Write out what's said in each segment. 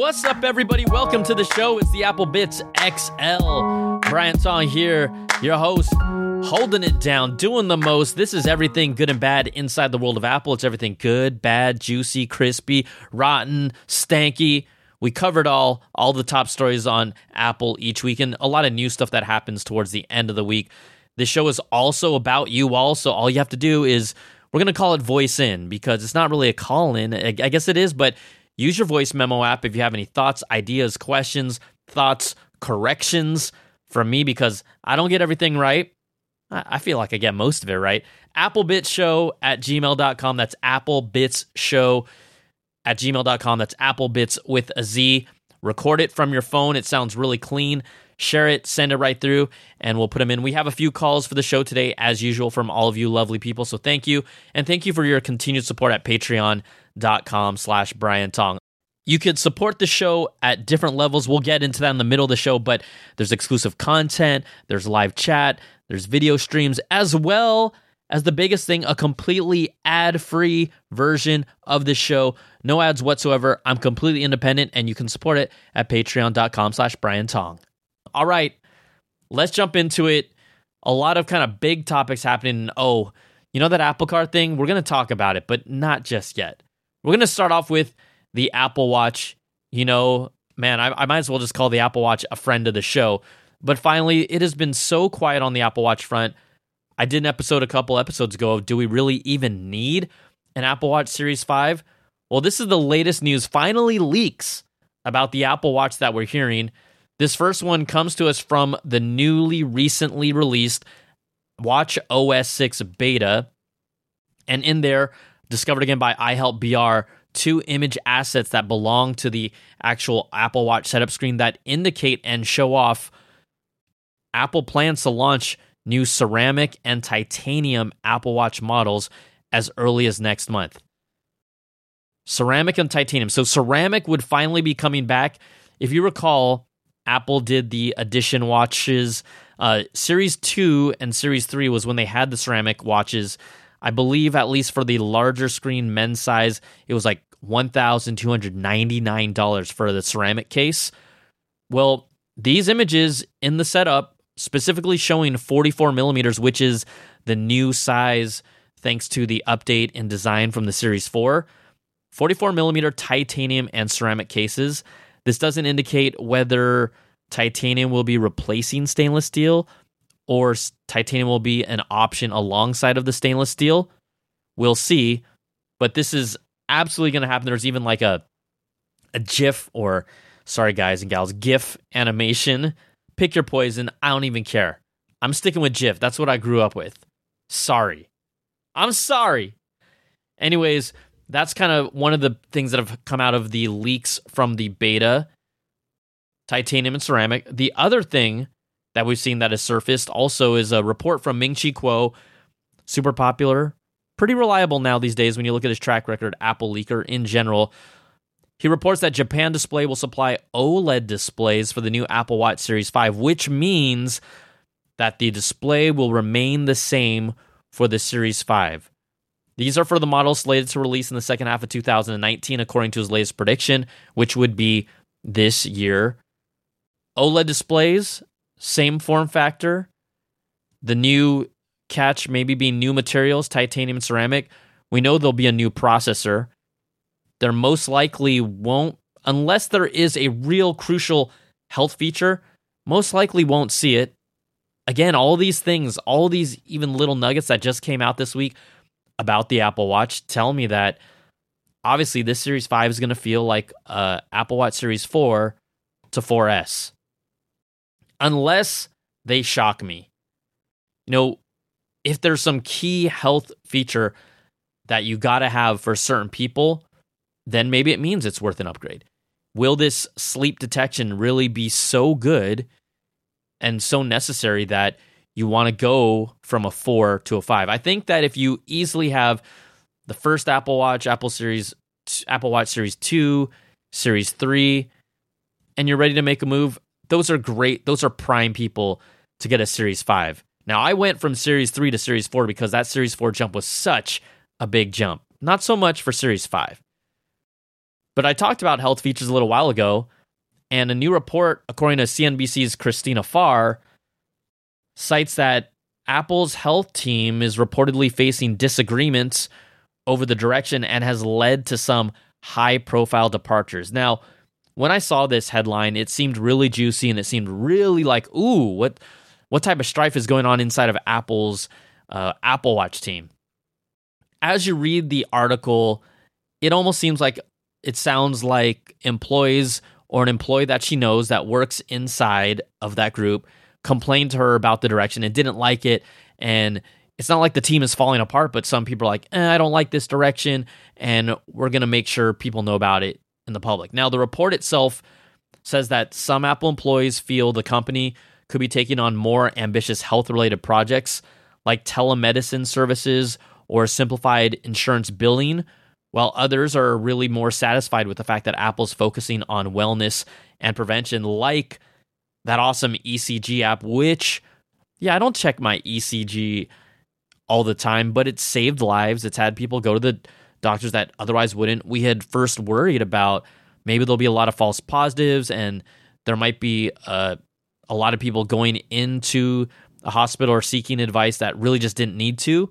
What's up, everybody? Welcome to the show. It's the Apple Bitz XL. Brian Tong here, your host, holding it down, doing the most. This is everything good and bad inside the world of Apple. It's everything good, bad, juicy, crispy, rotten, stanky. We covered all all the top stories on Apple each week and a lot of new stuff that happens towards the end of the week. This show is also about you all, so all you have to do is we're going to call it voice in because it's not really a call in. I guess it is, but Use your voice memo app if you have any thoughts, ideas, questions, thoughts, corrections from me because I don't get everything right. I feel like I get most of it right. Applebitzshow at gmail.com. That's applebitzshow at gmail.com. That's applebitz with a Z. Record it from your phone. It sounds really clean. Share it, send it right through, and we'll put them in. We have a few calls for the show today, as usual, from all of you lovely people. So thank you. And thank you for your continued support at Patreon dot com slash Brian Tong. You could support the show at different levels. We'll get into that in the middle of the show, but there's exclusive content, there's live chat, there's video streams, as well as the biggest thing, a completely ad-free version of the show. No ads whatsoever. I'm completely independent, and you can support it at patreon.com slash Brian Tong. All right, let's jump into it. A lot of kind of big topics happening. Oh, you know that Apple Car thing? We're going to talk about it, but not just yet. We're going to start off with the Apple Watch. You know, man, I, I might as well just call the Apple Watch a friend of the show. But finally, it has been so quiet on the Apple Watch front. I did an episode a couple episodes ago of do we really even need an Apple Watch Series 5? Well, this is the latest news. Finally, leaks about the Apple Watch that we're hearing. This first one comes to us from the newly recently released Watch OS 6 beta. And in there, discovered again by iHelpBR, two image assets that belong to the actual Apple Watch setup screen that indicate and show off Apple plans to launch new ceramic and titanium Apple Watch models as early as next month. Ceramic and titanium. So, ceramic would finally be coming back. If you recall, Apple did the edition watches. Uh, Series 2 and Series 3 was when they had the ceramic watches I believe, at least for the larger screen men's size, it was like $1,299 for the ceramic case. Well, these images in the setup specifically showing 44 millimeters, which is the new size thanks to the update in design from the Series 4. 44 millimeter titanium and ceramic cases. This doesn't indicate whether titanium will be replacing stainless steel or titanium will be an option alongside of the stainless steel. We'll see, but this is absolutely going to happen. There's even like a a GIF or sorry guys and gals, GIF animation. Pick your poison. I don't even care. I'm sticking with GIF. That's what I grew up with. Sorry. I'm sorry. Anyways, that's kind of one of the things that have come out of the leaks from the beta titanium and ceramic. The other thing that we've seen that has surfaced also is a report from Ming Chi Kuo, super popular, pretty reliable now these days when you look at his track record, Apple leaker in general. He reports that Japan Display will supply OLED displays for the new Apple Watch Series 5, which means that the display will remain the same for the Series 5. These are for the models slated to release in the second half of 2019, according to his latest prediction, which would be this year. OLED displays same form factor. The new catch maybe being new materials, titanium and ceramic. We know there'll be a new processor. There most likely won't, unless there is a real crucial health feature, most likely won't see it. Again, all these things, all these even little nuggets that just came out this week about the Apple Watch tell me that obviously this Series 5 is going to feel like uh, Apple Watch Series 4 to 4S unless they shock me. You know, if there's some key health feature that you got to have for certain people, then maybe it means it's worth an upgrade. Will this sleep detection really be so good and so necessary that you want to go from a 4 to a 5? I think that if you easily have the first Apple Watch, Apple Series Apple Watch Series 2, Series 3 and you're ready to make a move, those are great. Those are prime people to get a Series 5. Now, I went from Series 3 to Series 4 because that Series 4 jump was such a big jump. Not so much for Series 5. But I talked about health features a little while ago, and a new report, according to CNBC's Christina Farr, cites that Apple's health team is reportedly facing disagreements over the direction and has led to some high profile departures. Now, when I saw this headline, it seemed really juicy and it seemed really like, ooh, what what type of strife is going on inside of Apple's uh, Apple Watch team? As you read the article, it almost seems like it sounds like employees or an employee that she knows that works inside of that group complained to her about the direction and didn't like it. And it's not like the team is falling apart, but some people are like, eh, I don't like this direction. And we're going to make sure people know about it in the public. Now, the report itself says that some Apple employees feel the company could be taking on more ambitious health related projects like telemedicine services or simplified insurance billing, while others are really more satisfied with the fact that Apple's focusing on wellness and prevention, like that awesome ECG app, which, yeah, I don't check my ECG all the time, but it saved lives. It's had people go to the doctors that otherwise wouldn't. We had first worried about maybe there'll be a lot of false positives and there might be a, a lot of people going into a hospital or seeking advice that really just didn't need to.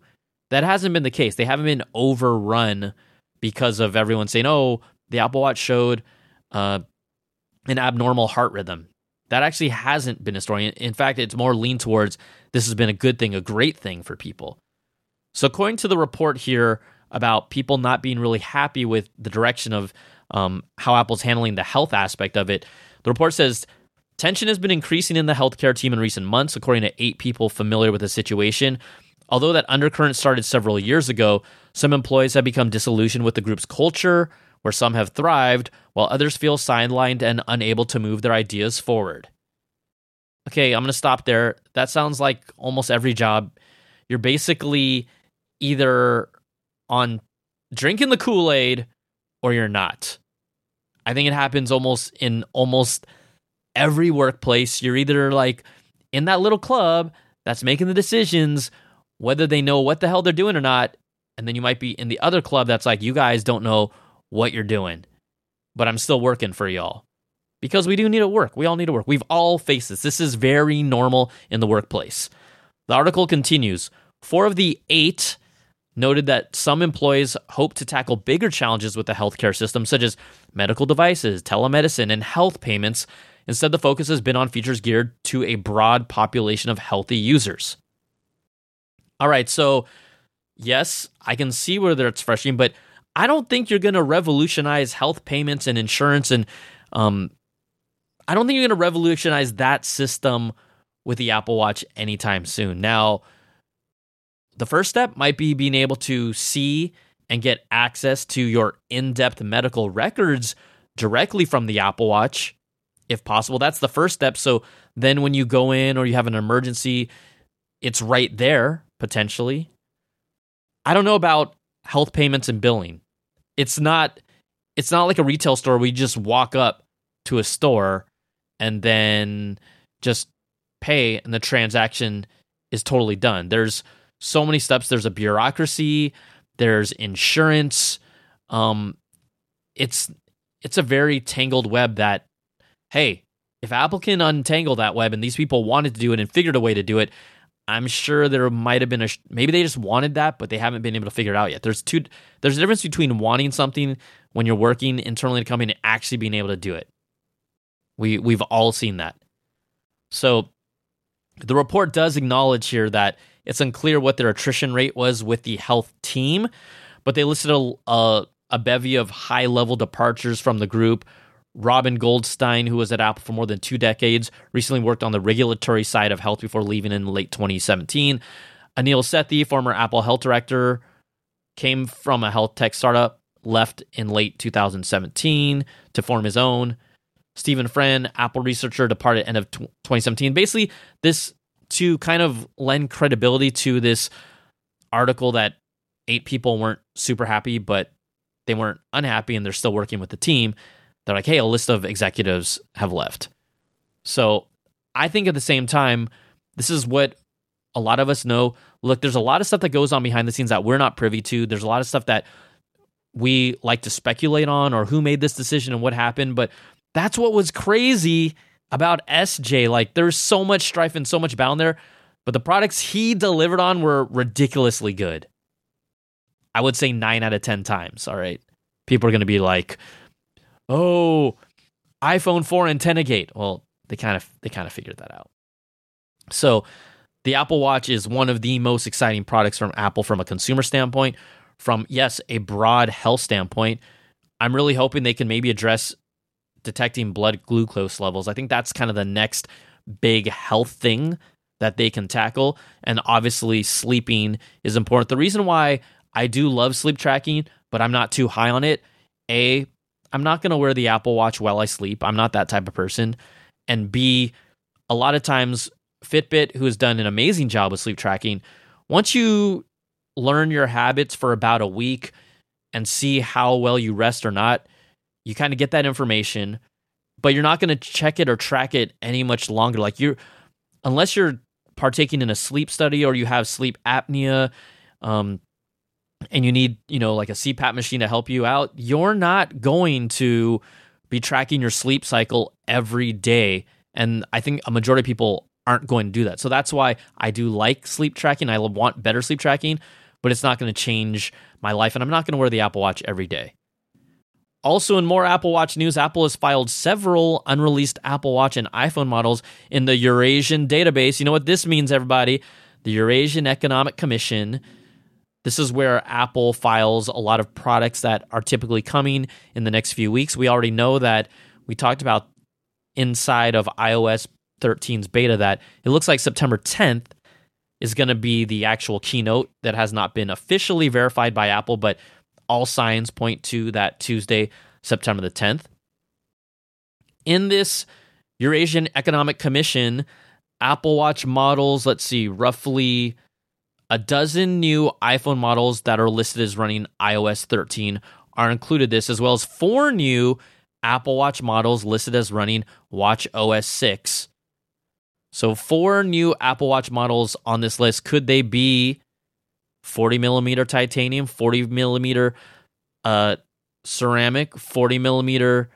That hasn't been the case. They haven't been overrun because of everyone saying, oh, the Apple Watch showed uh, an abnormal heart rhythm. That actually hasn't been a story. In fact, it's more lean towards this has been a good thing, a great thing for people. So, according to the report here about people not being really happy with the direction of um, how Apple's handling the health aspect of it, the report says tension has been increasing in the healthcare team in recent months, according to eight people familiar with the situation. Although that undercurrent started several years ago, some employees have become disillusioned with the group's culture, where some have thrived, while others feel sidelined and unable to move their ideas forward. Okay, I'm going to stop there. That sounds like almost every job. You're basically either on drinking the Kool Aid or you're not. I think it happens almost in almost every workplace. You're either like in that little club that's making the decisions, whether they know what the hell they're doing or not. And then you might be in the other club that's like, you guys don't know what you're doing, but I'm still working for y'all. Because we do need to work. We all need to work. We've all faced this. This is very normal in the workplace. The article continues Four of the eight noted that some employees hope to tackle bigger challenges with the healthcare system, such as medical devices, telemedicine, and health payments. Instead, the focus has been on features geared to a broad population of healthy users. All right, so yes, I can see where it's frustrating, but I don't think you're going to revolutionize health payments and insurance, and um, I don't think you're going to revolutionize that system with the Apple Watch anytime soon. Now, the first step might be being able to see and get access to your in depth medical records directly from the Apple Watch, if possible. That's the first step. So then when you go in or you have an emergency, it's right there potentially. I don't know about health payments and billing. It's not it's not like a retail store where you just walk up to a store and then just pay and the transaction is totally done. There's so many steps. There's a bureaucracy, there's insurance. Um, it's it's a very tangled web that, hey, if Apple can untangle that web and these people wanted to do it and figured a way to do it, I'm sure there might have been a maybe they just wanted that, but they haven't been able to figure it out yet. There's two there's a difference between wanting something when you're working internally in a company and actually being able to do it. We we've all seen that. So the report does acknowledge here that it's unclear what their attrition rate was with the health team, but they listed a, a, a bevy of high level departures from the group. Robin Goldstein, who was at Apple for more than two decades, recently worked on the regulatory side of health before leaving in late 2017. Anil Sethi, former Apple health director, came from a health tech startup, left in late 2017 to form his own. Stephen Friend, Apple researcher, departed end of 2017. Basically, this to kind of lend credibility to this article that eight people weren't super happy, but they weren't unhappy and they're still working with the team. They're like, hey, a list of executives have left. So I think at the same time, this is what a lot of us know. Look, there's a lot of stuff that goes on behind the scenes that we're not privy to. There's a lot of stuff that we like to speculate on or who made this decision and what happened, but that's what was crazy about SJ. Like there's so much strife and so much bound there, but the products he delivered on were ridiculously good. I would say nine out of 10 times. All right. People are going to be like, oh, iPhone 4 antenna gate. Well, they kind of they kind of figured that out. So the Apple Watch is one of the most exciting products from Apple from a consumer standpoint, from yes, a broad health standpoint. I'm really hoping they can maybe address detecting blood glucose levels. I think that's kind of the next big health thing that they can tackle. And obviously, sleeping is important. The reason why I do love sleep tracking, but I'm not too high on it. A, I'm not going to wear the Apple Watch while I sleep. I'm not that type of person. And B, a lot of times, Fitbit, who has done an amazing job with sleep tracking, once you learn your habits for about a week and see how well you rest or not, you kind of get that information, but you're not going to check it or track it any much longer. Like you're, unless you're partaking in a sleep study or you have sleep apnea, um, and you need, you know, like a CPAP machine to help you out, you're not going to be tracking your sleep cycle every day. And I think a majority of people aren't going to do that. So that's why I do like sleep tracking. I want better sleep tracking, but it's not going to change my life. And I'm not going to wear the Apple Watch every day. Also, in more Apple Watch news, Apple has filed several unreleased Apple Watch and iPhone models in the Eurasian database. You know what this means, everybody? The Eurasian Economic Commission this is where Apple files a lot of products that are typically coming in the next few weeks. We already know that we talked about inside of iOS 13's beta that it looks like September 10th is going to be the actual keynote that has not been officially verified by Apple, but all signs point to that Tuesday, September the 10th. In this Eurasian Economic Commission, Apple Watch models, let's see, roughly a dozen new iPhone models that are listed as running iOS 13 are included this, as well as four new Apple Watch models listed as running Watch OS 6. So, four new Apple Watch models on this list. Could they be 40 millimeter titanium, 40 millimeter uh, ceramic, 40 millimeter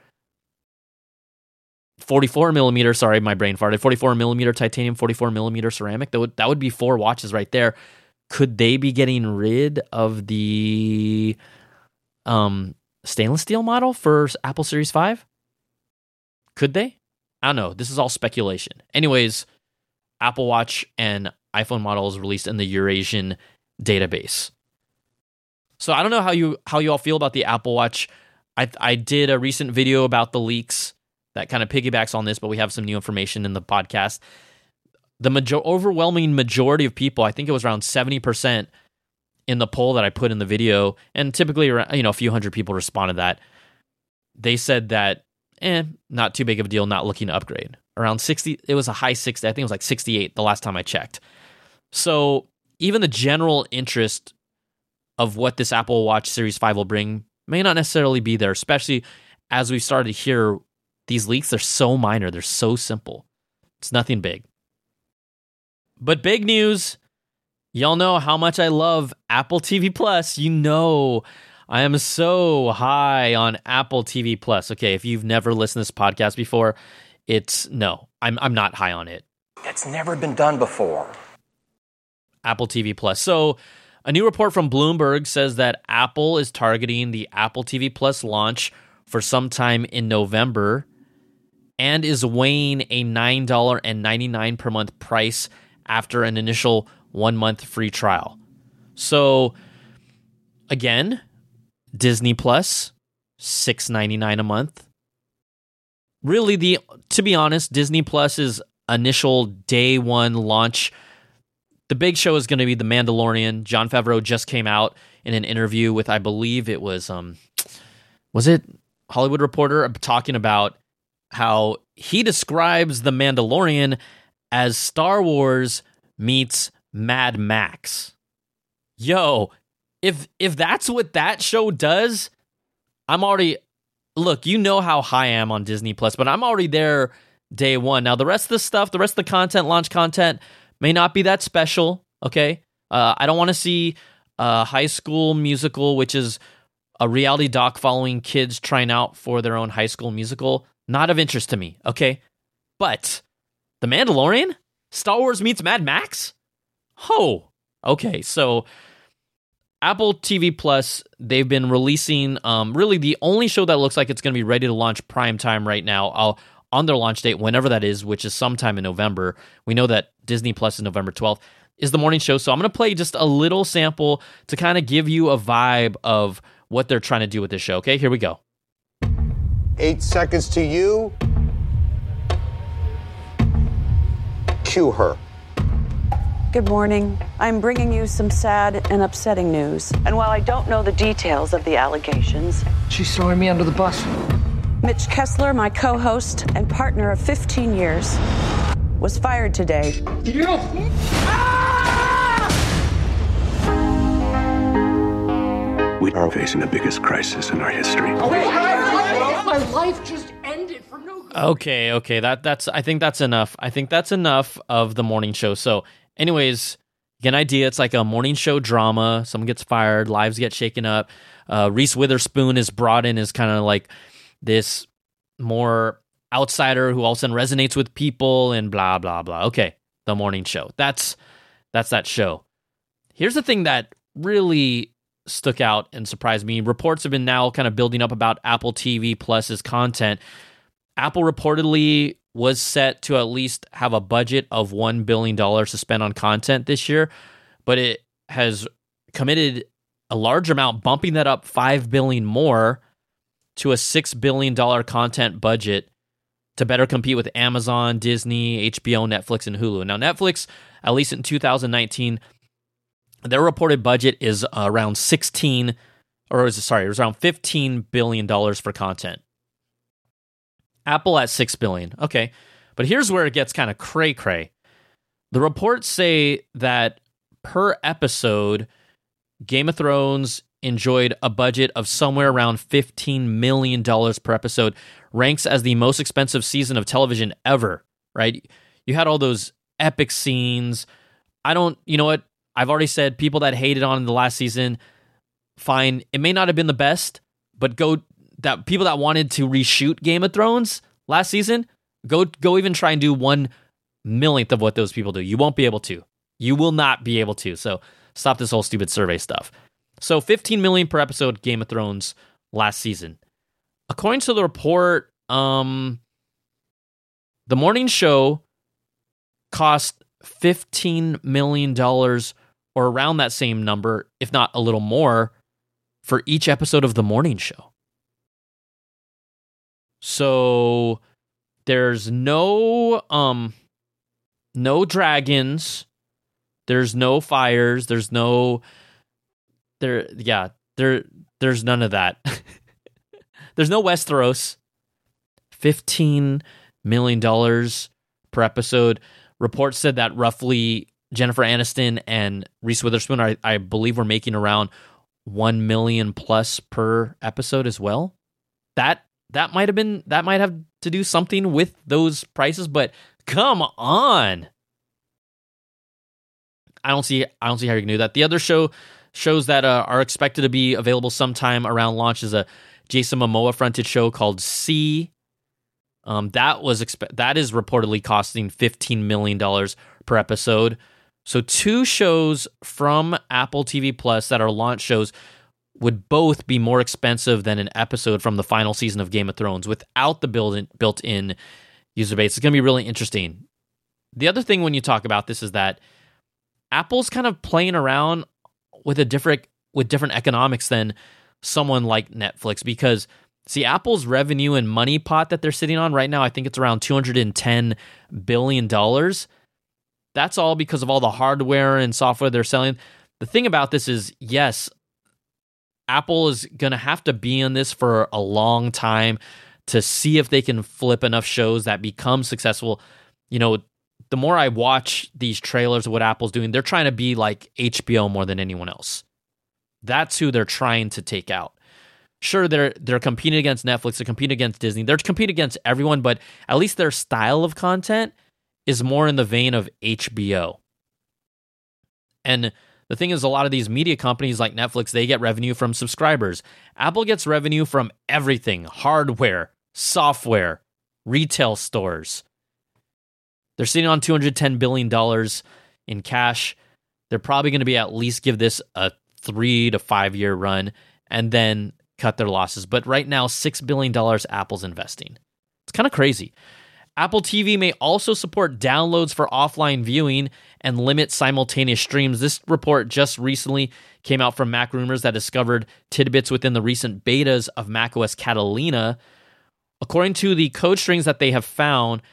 44 millimeter sorry my brain farted 44 millimeter titanium 44 millimeter ceramic that would that would be four watches right there could they be getting rid of the um, stainless steel model for Apple Series 5? Could they? I don't know. This is all speculation. Anyways, Apple Watch and iPhone models released in the Eurasian database. So I don't know how you how you all feel about the Apple Watch. I I did a recent video about the leaks that kind of piggybacks on this, but we have some new information in the podcast the major- overwhelming majority of people, I think it was around 70% in the poll that I put in the video, and typically, you know, a few hundred people responded that. They said that, eh, not too big of a deal, not looking to upgrade. Around 60, it was a high 60, I think it was like 68 the last time I checked. So even the general interest of what this Apple Watch Series 5 will bring may not necessarily be there, especially as we've started to hear these leaks. They're so minor, they're so simple. It's nothing big. But big news. Y'all know how much I love Apple TV Plus. You know, I am so high on Apple TV Plus. Okay, if you've never listened to this podcast before, it's no, I'm I'm not high on it. It's never been done before. Apple TV Plus. So, a new report from Bloomberg says that Apple is targeting the Apple TV Plus launch for sometime in November and is weighing a $9.99 per month price after an initial one month free trial. So, again, Disney Plus, six ninety nine a month. Really, the to be honest, Disney Plus's initial day one launch. The big show is going to be The Mandalorian. Jon Favreau just came out in an interview with, I believe it was, um, was it Hollywood Reporter, talking about how he describes The Mandalorian as Star Wars meets Mad Max. Yo, if if that's what that show does, I'm already look, you know how high I am on Disney Plus, but I'm already there day one. Now the rest of the stuff, the rest of the content, launch content, may not be that special. Okay, uh, I don't want to see a High School Musical, which is a reality doc following kids trying out for their own high school musical, not of interest to me, okay? But The Mandalorian? Star Wars meets Mad Max? Oh, okay. So Apple TV Plus, they've been releasing um, really the only show that looks like it's going to be ready to launch prime time right now uh, on their launch date, whenever that is, which is sometime in November. We know that Disney Plus is November 12th, is the morning show. So I'm going to play just a little sample to kind of give you a vibe of what they're trying to do with this show. Okay, here we go. Eight seconds to you. Cue her. Good morning. I'm bringing you some sad and upsetting news. And while I don't know the details of the allegations, She's throwing me under the bus. Mitch Kessler, my co host and partner of 15 years, was fired today. We are facing the biggest crisis in our history. My life just ended for no good. Okay, okay. That that's I think that's enough. I think that's enough of the morning show. So, anyways, get an idea. It's like a morning show drama. Someone gets fired, lives get shaken up. Uh, Reese Witherspoon is brought in as kind of like this more outsider who all of a sudden resonates with people and blah blah blah. Okay, the morning show. That's that's that show. Here's the thing that really stuck out and surprised me. Reports have been now kind of building up about Apple TV Plus's content. Apple reportedly was set to at least have a budget of $1 billion to spend on content this year, but it has committed a large amount, bumping that up 5 billion more to a $6 billion content budget to better compete with Amazon, Disney, HBO, Netflix, and Hulu. Now, Netflix, at least in 2019, their reported budget is around 16 or is it, sorry, it was around 15 billion dollars for content. Apple at 6 billion. Okay. But here's where it gets kind of cray cray. The reports say that per episode Game of Thrones enjoyed a budget of somewhere around $15 million per episode, ranks as the most expensive season of television ever, right? You had all those epic scenes. I don't, you know what? I've already said people that hated on the last season, fine. It may not have been the best, but go that people that wanted to reshoot Game of Thrones last season, go go even try and do one millionth of what those people do. You won't be able to. You will not be able to. So stop this whole stupid survey stuff. So 15 million per episode Game of Thrones last season. According to the report, um the morning show cost 15 million dollars or around that same number, if not a little more, for each episode of the morning show. So there's no um no dragons, there's no fires, there's no there yeah, there there's none of that. there's no Westeros. 15 million dollars per episode. Reports said that roughly Jennifer Aniston and Reese Witherspoon, are, I believe, were making around one million plus per episode as well. That that might have been that might have to do something with those prices, but come on. I don't see I don't see how you can do that. The other show shows that uh, are expected to be available sometime around launch is a Jason Momoa fronted show called See. Um, that was expe- that is reportedly costing fifteen million dollars per episode. So two shows from Apple TV Plus that are launch shows would both be more expensive than an episode from the final season of Game of Thrones without the built-in, built-in user base. It's going to be really interesting. The other thing when you talk about this is that Apple's kind of playing around with a different with different economics than someone like Netflix because see Apple's revenue and money pot that they're sitting on right now, I think it's around 210 billion dollars that's all because of all the hardware and software they're selling. The thing about this is, yes, Apple is going to have to be in this for a long time to see if they can flip enough shows that become successful. You know, the more I watch these trailers of what Apple's doing, they're trying to be like HBO more than anyone else. That's who they're trying to take out. Sure, they're they're competing against Netflix, they're competing against Disney, they're competing against everyone, but at least their style of content is more in the vein of HBO. And the thing is, a lot of these media companies like Netflix, they get revenue from subscribers. Apple gets revenue from everything hardware, software, retail stores. They're sitting on $210 billion in cash. They're probably going to be at least give this a three to five year run and then cut their losses. But right now, $6 billion Apple's investing. It's kind of crazy. Apple TV may also support downloads for offline viewing and limit simultaneous streams. This report just recently came out from Mac Rumors that discovered tidbits within the recent betas of macOS Catalina. According to the code strings that they have found,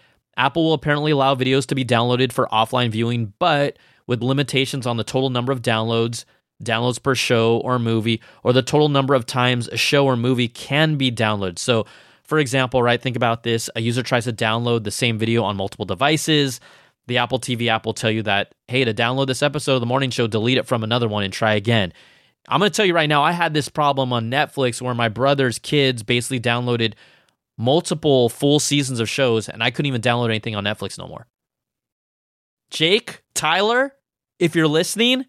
Apple will apparently allow videos to be downloaded for offline viewing, but with limitations on the total number of downloads, downloads per show or movie, or the total number of times a show or movie can be downloaded. So, for example, right, think about this a user tries to download the same video on multiple devices. The Apple TV app will tell you that, hey, to download this episode of the morning show, delete it from another one and try again. I'm going to tell you right now, I had this problem on Netflix where my brother's kids basically downloaded multiple full seasons of shows and I couldn't even download anything on Netflix no more. Jake, Tyler, if you're listening,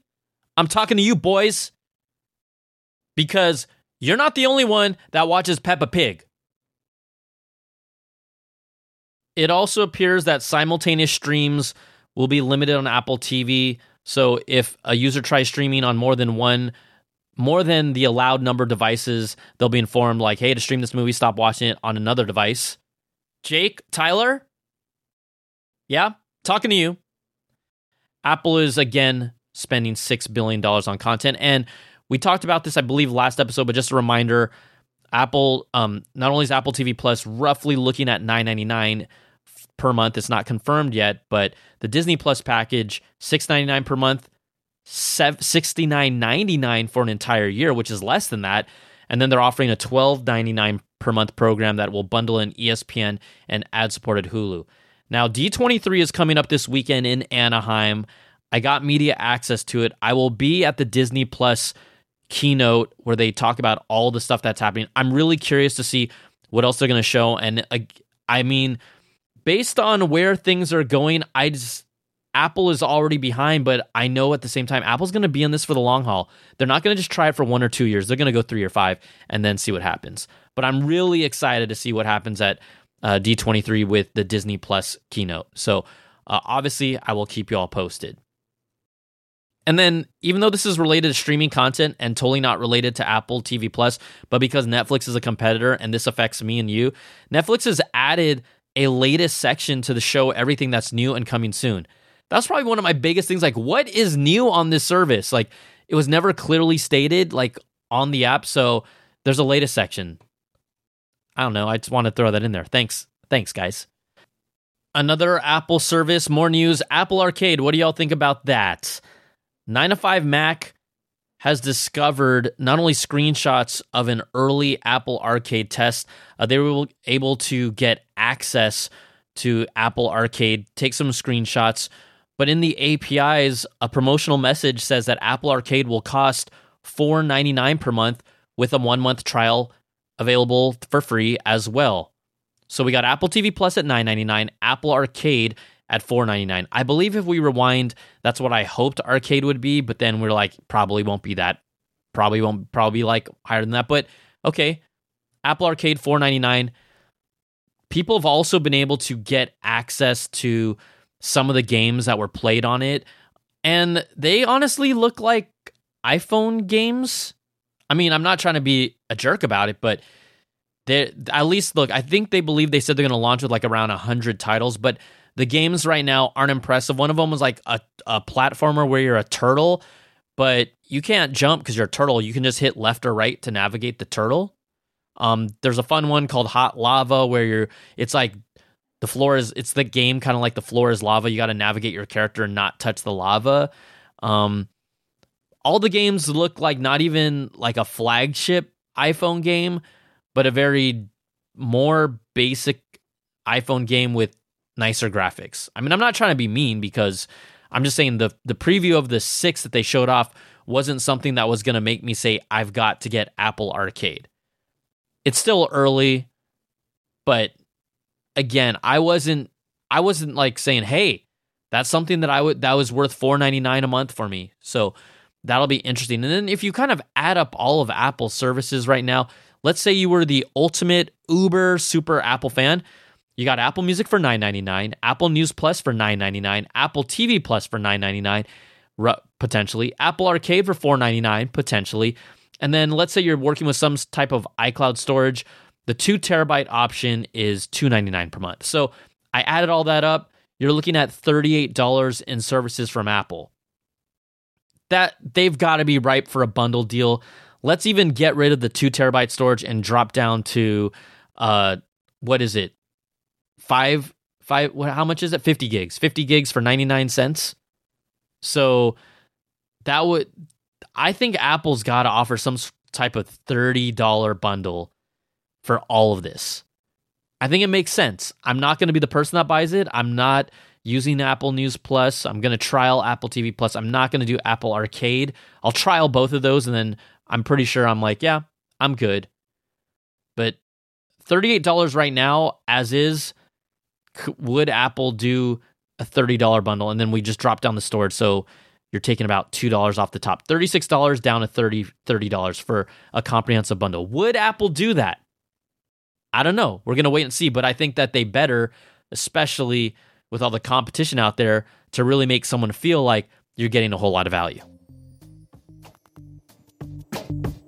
I'm talking to you boys because you're not the only one that watches Peppa Pig. It also appears that simultaneous streams will be limited on Apple TV. So if a user tries streaming on more than one, more than the allowed number of devices, they'll be informed like, hey, to stream this movie, stop watching it on another device. Jake, Tyler? Yeah, talking to you. Apple is again spending $6 billion on content. And we talked about this, I believe, last episode, but just a reminder Apple, um, not only is Apple TV Plus roughly looking at nine ninety nine per month, it's not confirmed yet, but the Disney Plus package, six ninety nine per month, sixty nine ninety nine for an entire year, which is less than that. And then they're offering a twelve ninety nine per month program that will bundle in ESPN and ad supported Hulu. Now, D23 is coming up this weekend in Anaheim. I got media access to it. I will be at the Disney Plus keynote where they talk about all the stuff that's happening. I'm really curious to see what else they're going to show. And uh, I mean, based on where things are going, I just Apple is already behind, but I know at the same time Apple's going to be in this for the long haul. They're not going to just try it for one or two years. They're going to go three or five and then see what happens. But I'm really excited to see what happens at uh, D23 with the Disney Plus keynote. So uh, obviously, I will keep you all posted. And then, even though this is related to streaming content and totally not related to Apple TV Plus, but because Netflix is a competitor and this affects me and you, Netflix has added a latest section to the show Everything That's New and Coming Soon. That's probably one of my biggest things. Like, what is new on this service? Like, it was never clearly stated, like, on the app. So, there's a latest section. I don't know. I just want to throw that in there. Thanks. Thanks, guys. Another Apple service, more news Apple Arcade. What do y'all think about that? 9 to 5 Mac has discovered not only screenshots of an early Apple Arcade test, uh, they were able to get access to Apple Arcade, take some screenshots, but in the APIs, a promotional message says that Apple Arcade will cost $4.99 per month with a one month trial available for free as well. So we got Apple TV Plus at $9.99, Apple Arcade at $4.99. I believe if we rewind, that's what I hoped arcade would be, but then we're like, probably won't be that. Probably won't probably be like higher than that. But okay. Apple Arcade $4.99. People have also been able to get access to some of the games that were played on it. And they honestly look like iPhone games. I mean, I'm not trying to be a jerk about it, but they at least look, I think they believe they said they're going to launch with like around 100 titles, but the games right now aren't impressive. One of them was like a, a platformer where you're a turtle, but you can't jump because you're a turtle. You can just hit left or right to navigate the turtle. Um, there's a fun one called Hot Lava where you're it's like the floor is it's the game kind of like the floor is lava. You got to navigate your character and not touch the lava. Um, all the games look like not even like a flagship iPhone game, but a very more basic iPhone game with nicer graphics. I mean, I'm not trying to be mean because I'm just saying the the preview of the 6 that they showed off wasn't something that was going to make me say I've got to get Apple Arcade. It's still early, but again, I wasn't I wasn't like saying, "Hey, that's something that I would that was worth 4.99 a month for me." So, That'll be interesting. And then if you kind of add up all of Apple's services right now, let's say you were the ultimate uber super Apple fan, you got Apple Music for $9.99, Apple News Plus for $9.99, Apple TV Plus for $9.99 potentially, Apple Arcade for $4.99 potentially. And then let's say you're working with some type of iCloud storage, the 2 terabyte option is $2.99 per month. So I added all that up, you're looking at $38 in services from Apple. That they've got to be ripe for a bundle deal. Let's even get rid of the 2 terabyte storage and drop down to uh what is it? 5 5 how much is it? 50 gigs. 50 gigs for 99 cents. So that would I think Apple's got to offer some type of $30 bundle for all of this. I think it makes sense. I'm not going to be the person that buys it. I'm not using Apple News Plus. I'm going to trial Apple TV Plus. I'm not going to do Apple Arcade. I'll trial both of those and then I'm pretty sure I'm like, yeah, I'm good. But $38 right now as is would Apple do a $30 bundle and then we just drop down the storage so you're taking about $2 off the top. $36 down to $30, $30 for a comprehensive bundle. Would Apple do that? I don't know. We're going to wait and see, but I think that they better, especially with all the competition out there, to really make someone feel like you're getting a whole lot of value.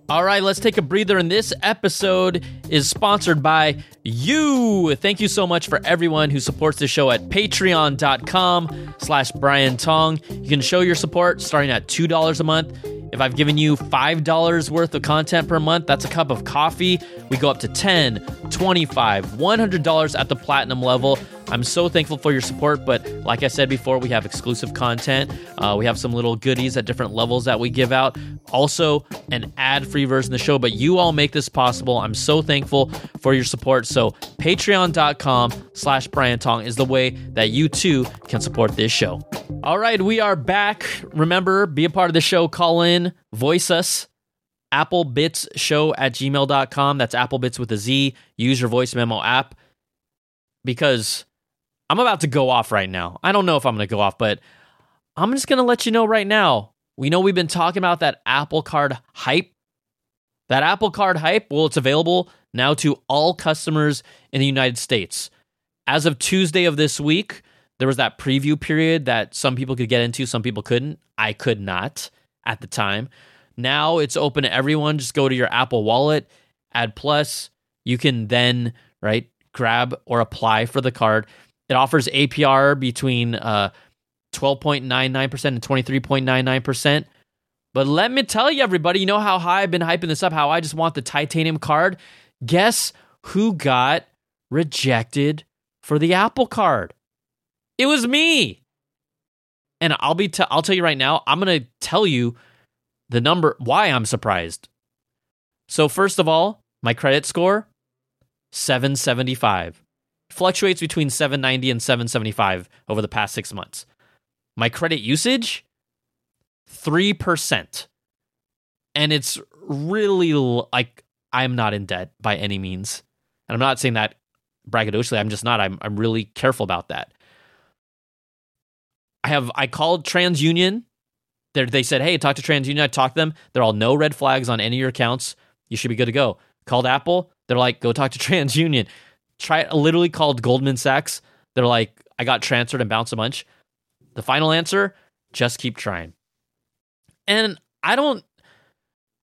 All right, let's take a breather. And this episode is sponsored by you. Thank you so much for everyone who supports the show at patreon.com slash Brian Tong. You can show your support starting at $2 a month. If I've given you $5 worth of content per month, that's a cup of coffee. We go up to 10, 25, $100 at the platinum level. I'm so thankful for your support, but like I said before, we have exclusive content. Uh, we have some little goodies at different levels that we give out. Also, an ad-free version of the show, but you all make this possible. I'm so thankful for your support. So patreon.com slash Brian Tong is the way that you too can support this show. All right, we are back. Remember, be a part of the show. Call in, voice us. Applebitzshow at gmail.com. That's Applebitz with a Z. Use your voice memo app because I'm about to go off right now. I don't know if I'm going to go off, but I'm just going to let you know right now. We know we've been talking about that Apple Card hype. That Apple Card hype, well, it's available now to all customers in the United States. As of Tuesday of this week, there was that preview period that some people could get into, some people couldn't. I could not at the time. Now it's open to everyone. Just go to your Apple Wallet, add plus. You can then, right, grab or apply for the card. It offers APR between uh, 12.99% and 23.99%. But let me tell you, everybody, you know how high I've been hyping this up, how I just want the titanium card? Guess who got rejected for the Apple card? It was me. And I'll be t- I'll tell you right now, I'm going to tell you the number why I'm surprised. So first of all, my credit score 775. Fluctuates between 790 and 775 over the past 6 months. My credit usage 3%. And it's really like I'm not in debt by any means. And I'm not saying that braggadociously. I'm just not. I'm I'm really careful about that. I have I called TransUnion. They they said, hey, talk to TransUnion. I talked to them. They're all no red flags on any of your accounts. You should be good to go. Called Apple. They're like, go talk to TransUnion. Try literally called Goldman Sachs. They're like, I got transferred and bounced a bunch. The final answer, just keep trying. And I don't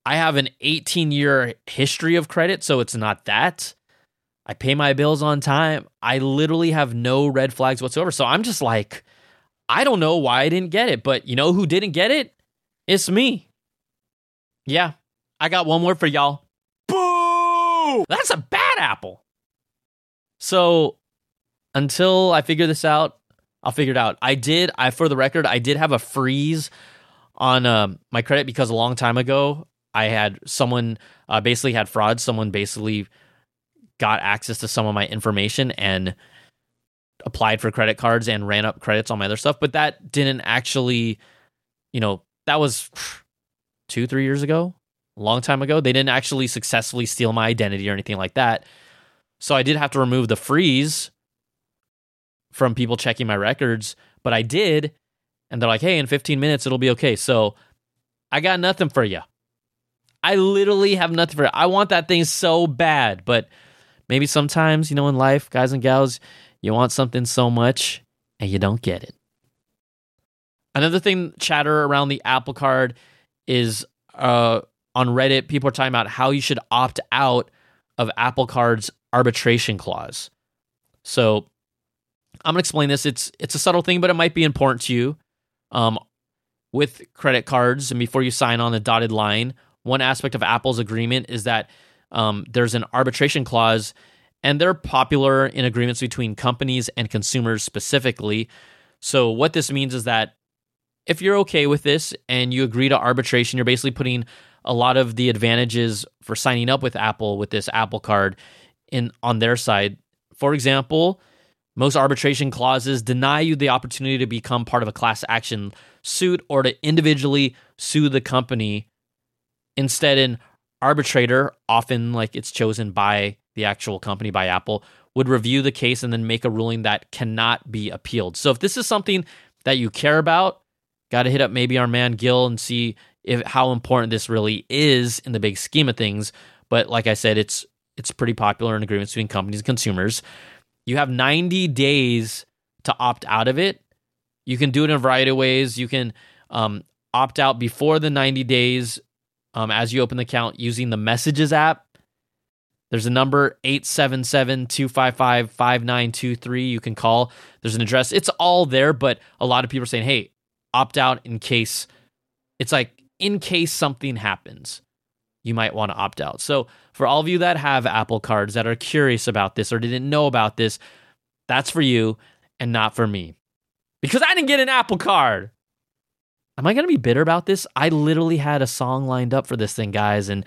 I have an 18 year history of credit, so it's not that. I pay my bills on time. I literally have no red flags whatsoever. So I'm just like, I don't know why I didn't get it, but you know who didn't get it? It's me. Yeah, I got one word for y'all. Boo! That's a bad apple. So until I figure this out, I'll figure it out. I did, I for the record, I did have a freeze on um, my credit because a long time ago I had someone uh, basically had fraud. Someone basically got access to some of my information and applied for credit cards and ran up credits on my other stuff. But that didn't actually, you know, that was two, three years ago, a long time ago. They didn't actually successfully steal my identity or anything like that. So I did have to remove the freeze from people checking my records, but I did. And they're like, hey, in 15 minutes, it'll be okay. So I got nothing for you. I literally have nothing for you. I want that thing so bad, but maybe sometimes, you know, in life, guys and gals, you want something so much and you don't get it. Another thing, chatter around the Apple Card is uh, on Reddit, people are talking about how you should opt out of Apple Card's arbitration clause. So I'm gonna explain this. It's it's a subtle thing, but it might be important to you. Um, with credit cards, and before you sign on the dotted line, one aspect of Apple's agreement is that um, there's an arbitration clause, and they're popular in agreements between companies and consumers specifically. So what this means is that if you're okay with this and you agree to arbitration, you're basically putting a lot of the advantages for signing up with Apple with this Apple card in on their side. For example, most arbitration clauses deny you the opportunity to become part of a class action suit or to individually sue the company. Instead, an arbitrator, often like it's chosen by the actual company, by Apple, would review the case and then make a ruling that cannot be appealed. So if this is something that you care about, got to hit up maybe our man Gil and see if how important this really is in the big scheme of things. But like I said, it's it's pretty popular in agreements between companies and consumers. You have 90 days to opt out of it. You can do it in a variety of ways. You can um, opt out before the 90 days um, as you open the account using the Messages app. There's a number 877 255 5923 you can call. There's an address. It's all there, but a lot of people are saying, hey, opt out in case it's like in case something happens, you might want to opt out. So, for all of you that have Apple cards that are curious about this or didn't know about this, that's for you and not for me. Because I didn't get an Apple card. Am I going to be bitter about this? I literally had a song lined up for this thing, guys. And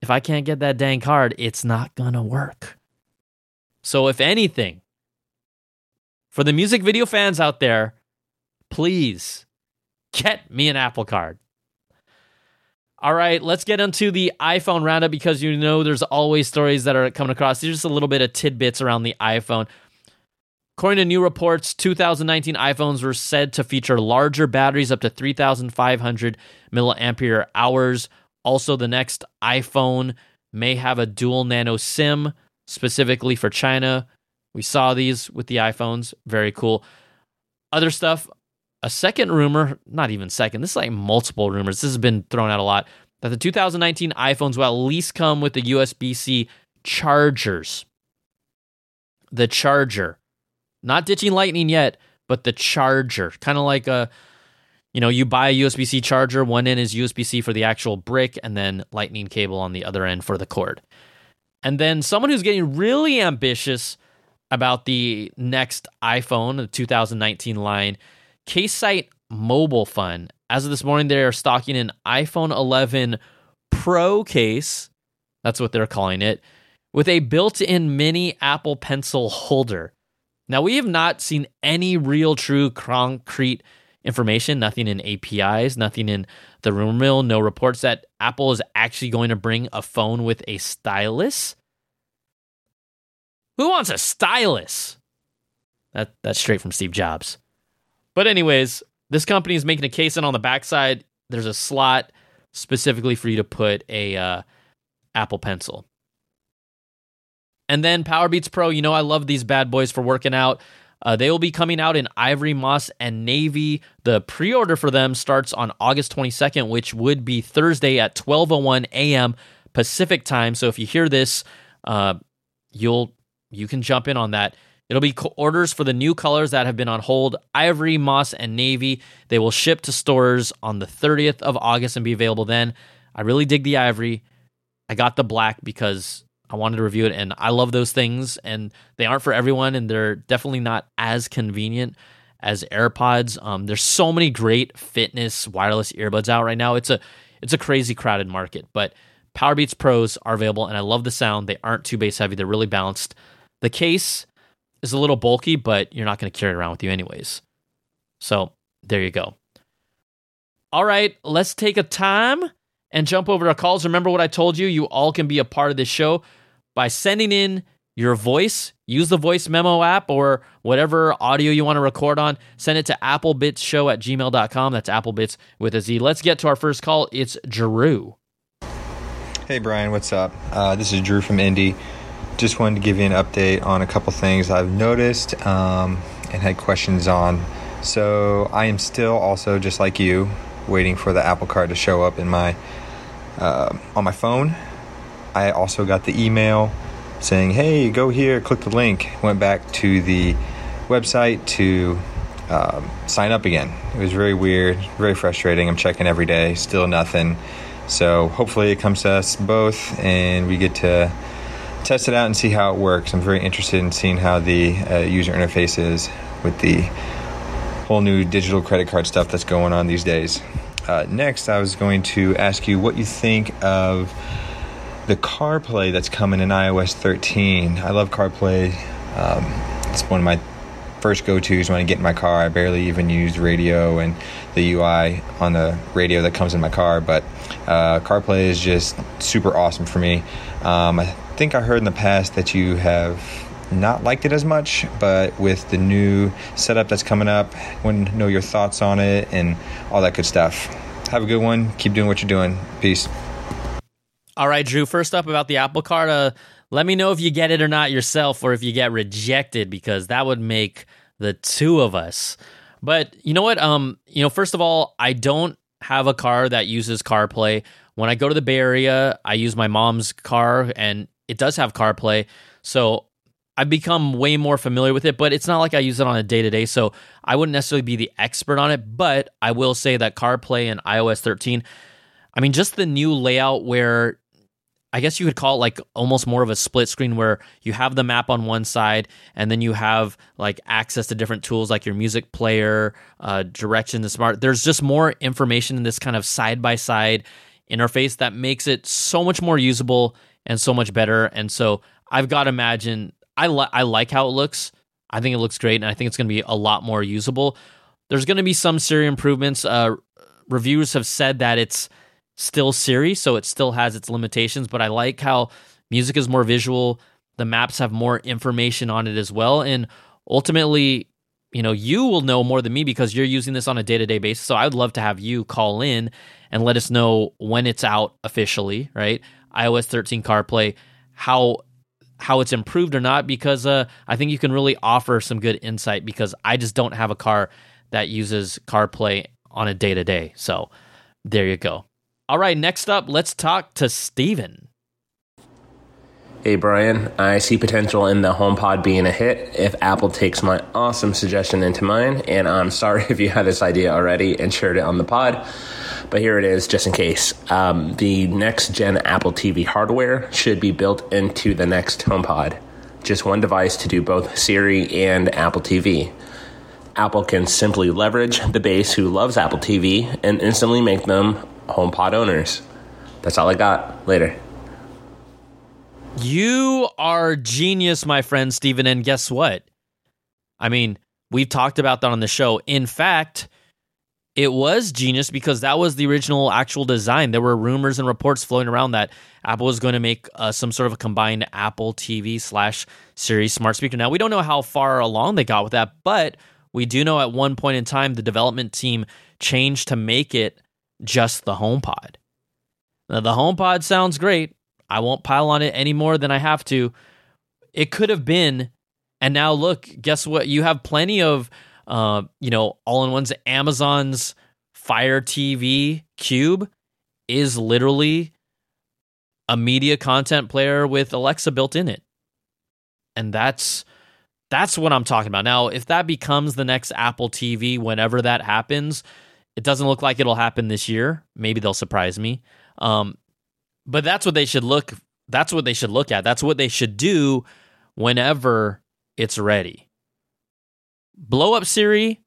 if I can't get that dang card, it's not going to work. So, if anything, for the music video fans out there, please get me an Apple card. All right, let's get into the iPhone roundup because you know there's always stories that are coming across. There's just a little bit of tidbits around the iPhone. According to new reports, 2019 iPhones were said to feature larger batteries up to 3,500 milliampere hours. Also, the next iPhone may have a dual nano SIM specifically for China. We saw these with the iPhones. Very cool. Other stuff a second rumor, not even second, this is like multiple rumors. This has been thrown out a lot that the 2019 iPhones will at least come with the USB C chargers. The charger. Not ditching lightning yet, but the charger. Kind of like a you know, you buy a USB C charger, one end is USB C for the actual brick, and then lightning cable on the other end for the cord. And then someone who's getting really ambitious about the next iPhone, the 2019 line, Ksight Mobile Fun. As of this morning, they are stocking an iPhone 11 Pro case. That's what they're calling it, with a built in mini Apple Pencil holder. Now, we have not seen any real, true, concrete information, nothing in APIs, nothing in the rumor mill, no reports that Apple is actually going to bring a phone with a stylus. Who wants a stylus? That, that's straight from Steve Jobs. But anyways, this company is making a case, and on the backside, there's a slot specifically for you to put a uh, Apple Pencil. And then Powerbeats Pro, you know I love these bad boys for working out. Uh, they will be coming out in ivory, moss, and navy. The pre-order for them starts on August 22nd, which would be Thursday at 12:01 a.m. Pacific time. So if you hear this, uh, you'll you can jump in on that. It'll be orders for the new colors that have been on hold ivory, moss, and navy. They will ship to stores on the 30th of August and be available then. I really dig the ivory. I got the black because I wanted to review it, and I love those things. And they aren't for everyone, and they're definitely not as convenient as AirPods. Um, there's so many great fitness wireless earbuds out right now. It's a it's a crazy crowded market, but Powerbeats Pros are available, and I love the sound. They aren't too bass heavy; they're really balanced. The case is a little bulky, but you're not going to carry it around with you anyways. So there you go. All right, let's take a time and jump over to calls. Remember what I told you? You all can be a part of this show by sending in your voice. use the voice memo app or whatever audio you want to record on. Send it to applebitzshow at gmail.com. That's applebitz with a Z. Let's get to our first call. It's Drew. Hey, Brian, what's up? Uh, this is Drew from Indy. Just wanted to give you an update on a couple things I've noticed um, and had questions on. So, I am still also, just like you, waiting for the Apple Card to show up in my uh, on my phone. I also got the email saying, "Hey, go here, click the link." Went back to the website to um, sign up again. It was very weird, very frustrating. I'm checking every day, still nothing. So hopefully it comes to us both, and we get to test it out and see how it works. I'm very interested in seeing how the uh, user interface is with the whole new digital credit card stuff that's going on these days. Uh, next, I was going to ask you what you think of the CarPlay that's coming in iOS 13. I love CarPlay. Um, it's one of my first go tos when I get in my car. I barely even use radio and the UI on the radio that comes in my car, but uh, CarPlay is just super awesome for me. Um, I think I heard in the past that you have not liked it as much, but with the new setup that's coming up, want to know your thoughts on it and all that good stuff. Have a good one. Keep doing what you're doing. Peace. All right, Drew. First up about the Apple Card. Uh, let me know if you get it or not yourself, or if you get rejected, because that would make the two of us. But you know what? Um, you know, first of all, I don't have a car that uses CarPlay. When I go to the Bay Area, I use my mom's car, and it does have CarPlay. So I've become way more familiar with it, but it's not like I use it on a day to day. So I wouldn't necessarily be the expert on it, but I will say that CarPlay and iOS 13, I mean, just the new layout where I guess you could call it like almost more of a split screen where you have the map on one side and then you have like access to different tools like your music player, uh, direction, the smart. There's just more information in this kind of side by side interface that makes it so much more usable and so much better. And so I've got to imagine I li- I like how it looks. I think it looks great, and I think it's going to be a lot more usable. There's going to be some Siri improvements. Uh, reviewers have said that it's still Siri, so it still has its limitations. But I like how music is more visual. The maps have more information on it as well, and ultimately, you know, you will know more than me because you're using this on a day to day basis. So I would love to have you call in and let us know when it's out officially. Right, iOS 13 CarPlay, how how it's improved or not because uh, I think you can really offer some good insight because I just don't have a car that uses CarPlay on a day to day. So there you go. All right, next up, let's talk to Steven. Hey Brian, I see potential in the HomePod being a hit if Apple takes my awesome suggestion into mind, and I'm sorry if you had this idea already and shared it on the pod but here it is just in case. Um, the next gen Apple TV hardware should be built into the next HomePod. Just one device to do both Siri and Apple TV. Apple can simply leverage the base who loves Apple TV and instantly make them HomePod owners. That's all I got. Later. You are genius, my friend Steven. And guess what? I mean, we've talked about that on the show. In fact, it was genius because that was the original actual design. There were rumors and reports floating around that Apple was going to make uh, some sort of a combined Apple TV slash Siri smart speaker. Now we don't know how far along they got with that, but we do know at one point in time the development team changed to make it just the HomePod. Now the HomePod sounds great. I won't pile on it any more than I have to. It could have been, and now look, guess what? You have plenty of uh, you know, all in ones. Amazon's Fire TV Cube is literally a media content player with Alexa built in it. And that's that's what I'm talking about. Now, if that becomes the next Apple TV whenever that happens, it doesn't look like it'll happen this year. Maybe they'll surprise me. Um, but that's what they should look that's what they should look at. That's what they should do whenever it's ready blow up Siri,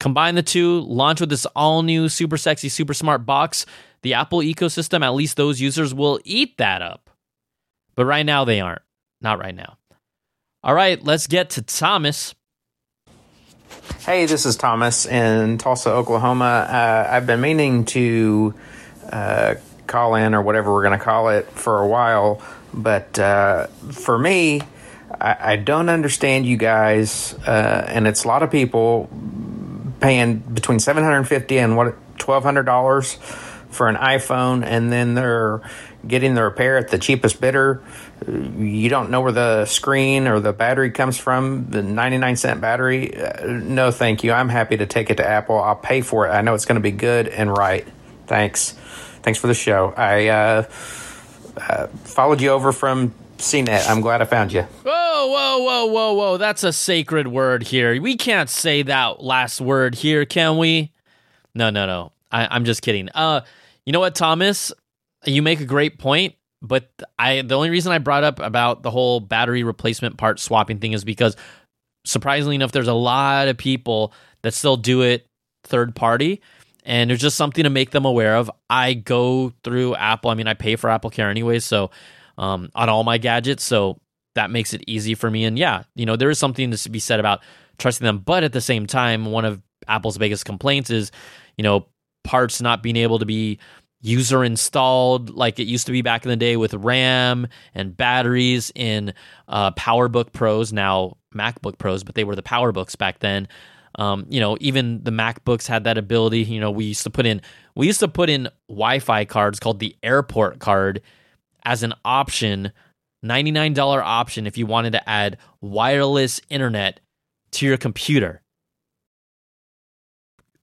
combine the two, launch with this all new, super sexy, super smart box. The Apple ecosystem, at least those users will eat that up. But right now, they aren't. Not right now. All right, let's get to Thomas. Hey, this is Thomas in Tulsa, Oklahoma. Uh, I've been meaning to uh, call in or whatever we're going to call it for a while, but uh, for me, I, I don't understand you guys, uh, and it's a lot of people paying between seven hundred and fifty and what twelve hundred dollars for an iPhone, and then they're getting the repair at the cheapest bidder. You don't know where the screen or the battery comes from, the 99 cent battery. Uh, no, thank you. I'm happy to take it to Apple. I'll pay for it. I know it's going to be good and right. Thanks. Thanks for the show. I uh, uh, followed you over from CNET. I'm glad I found you. Whoa, whoa, whoa, whoa, whoa. That's a sacred word here. We can't say that last word here, can we? No, no, no. I, I'm just kidding. Uh, you know what, Thomas? You make a great point, but I the only reason I brought up about the whole battery replacement part swapping thing is because surprisingly enough, there's a lot of people that still do it third party. And there's just something to make them aware of. I go through Apple. I mean, I pay for Apple Care anyways, so um, on all my gadgets, so that makes it easy for me. And yeah, you know, there is something to be said about trusting them. But at the same time, one of Apple's biggest complaints is, you know, parts not being able to be user installed like it used to be back in the day with RAM and batteries in uh, PowerBook Pros, now MacBook Pros, but they were the PowerBooks back then. Um, you know, even the MacBooks had that ability. You know, we used to put in we used to put in Wi-Fi cards called the airport card as an option, $99 option if you wanted to add wireless internet to your computer.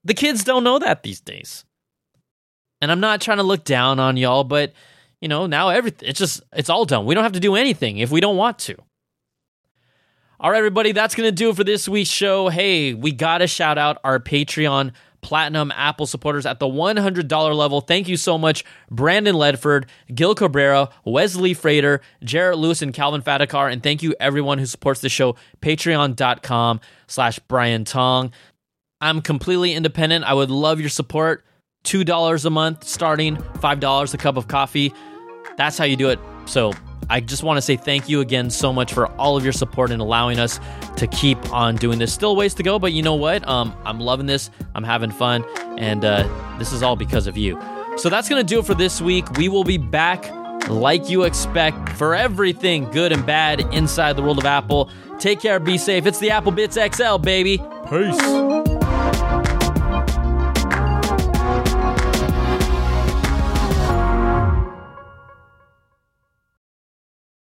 The kids don't know that these days. And I'm not trying to look down on y'all, but you know, now everything it's just it's all done. We don't have to do anything if we don't want to. All right, everybody, that's going to do it for this week's show. Hey, we got to shout out our Patreon Platinum Apple supporters at the $100 level. Thank you so much, Brandon Ledford, Gil Cabrera, Wesley Frater, Jarrett Lewis, and Calvin Fadakar. And thank you everyone who supports the show, patreon.com slash Brian Tong. I'm completely independent. I would love your support. $2 a month starting, $5 a cup of coffee. That's how you do it. So I just want to say thank you again so much for all of your support and allowing us to keep on doing this. Still ways to go, but you know what? Um, I'm loving this. I'm having fun, and uh, this is all because of you. So that's going to do it for this week. We will be back like you expect for everything good and bad inside the world of Apple. Take care, be safe. It's the Apple Bitz XL, baby. Peace.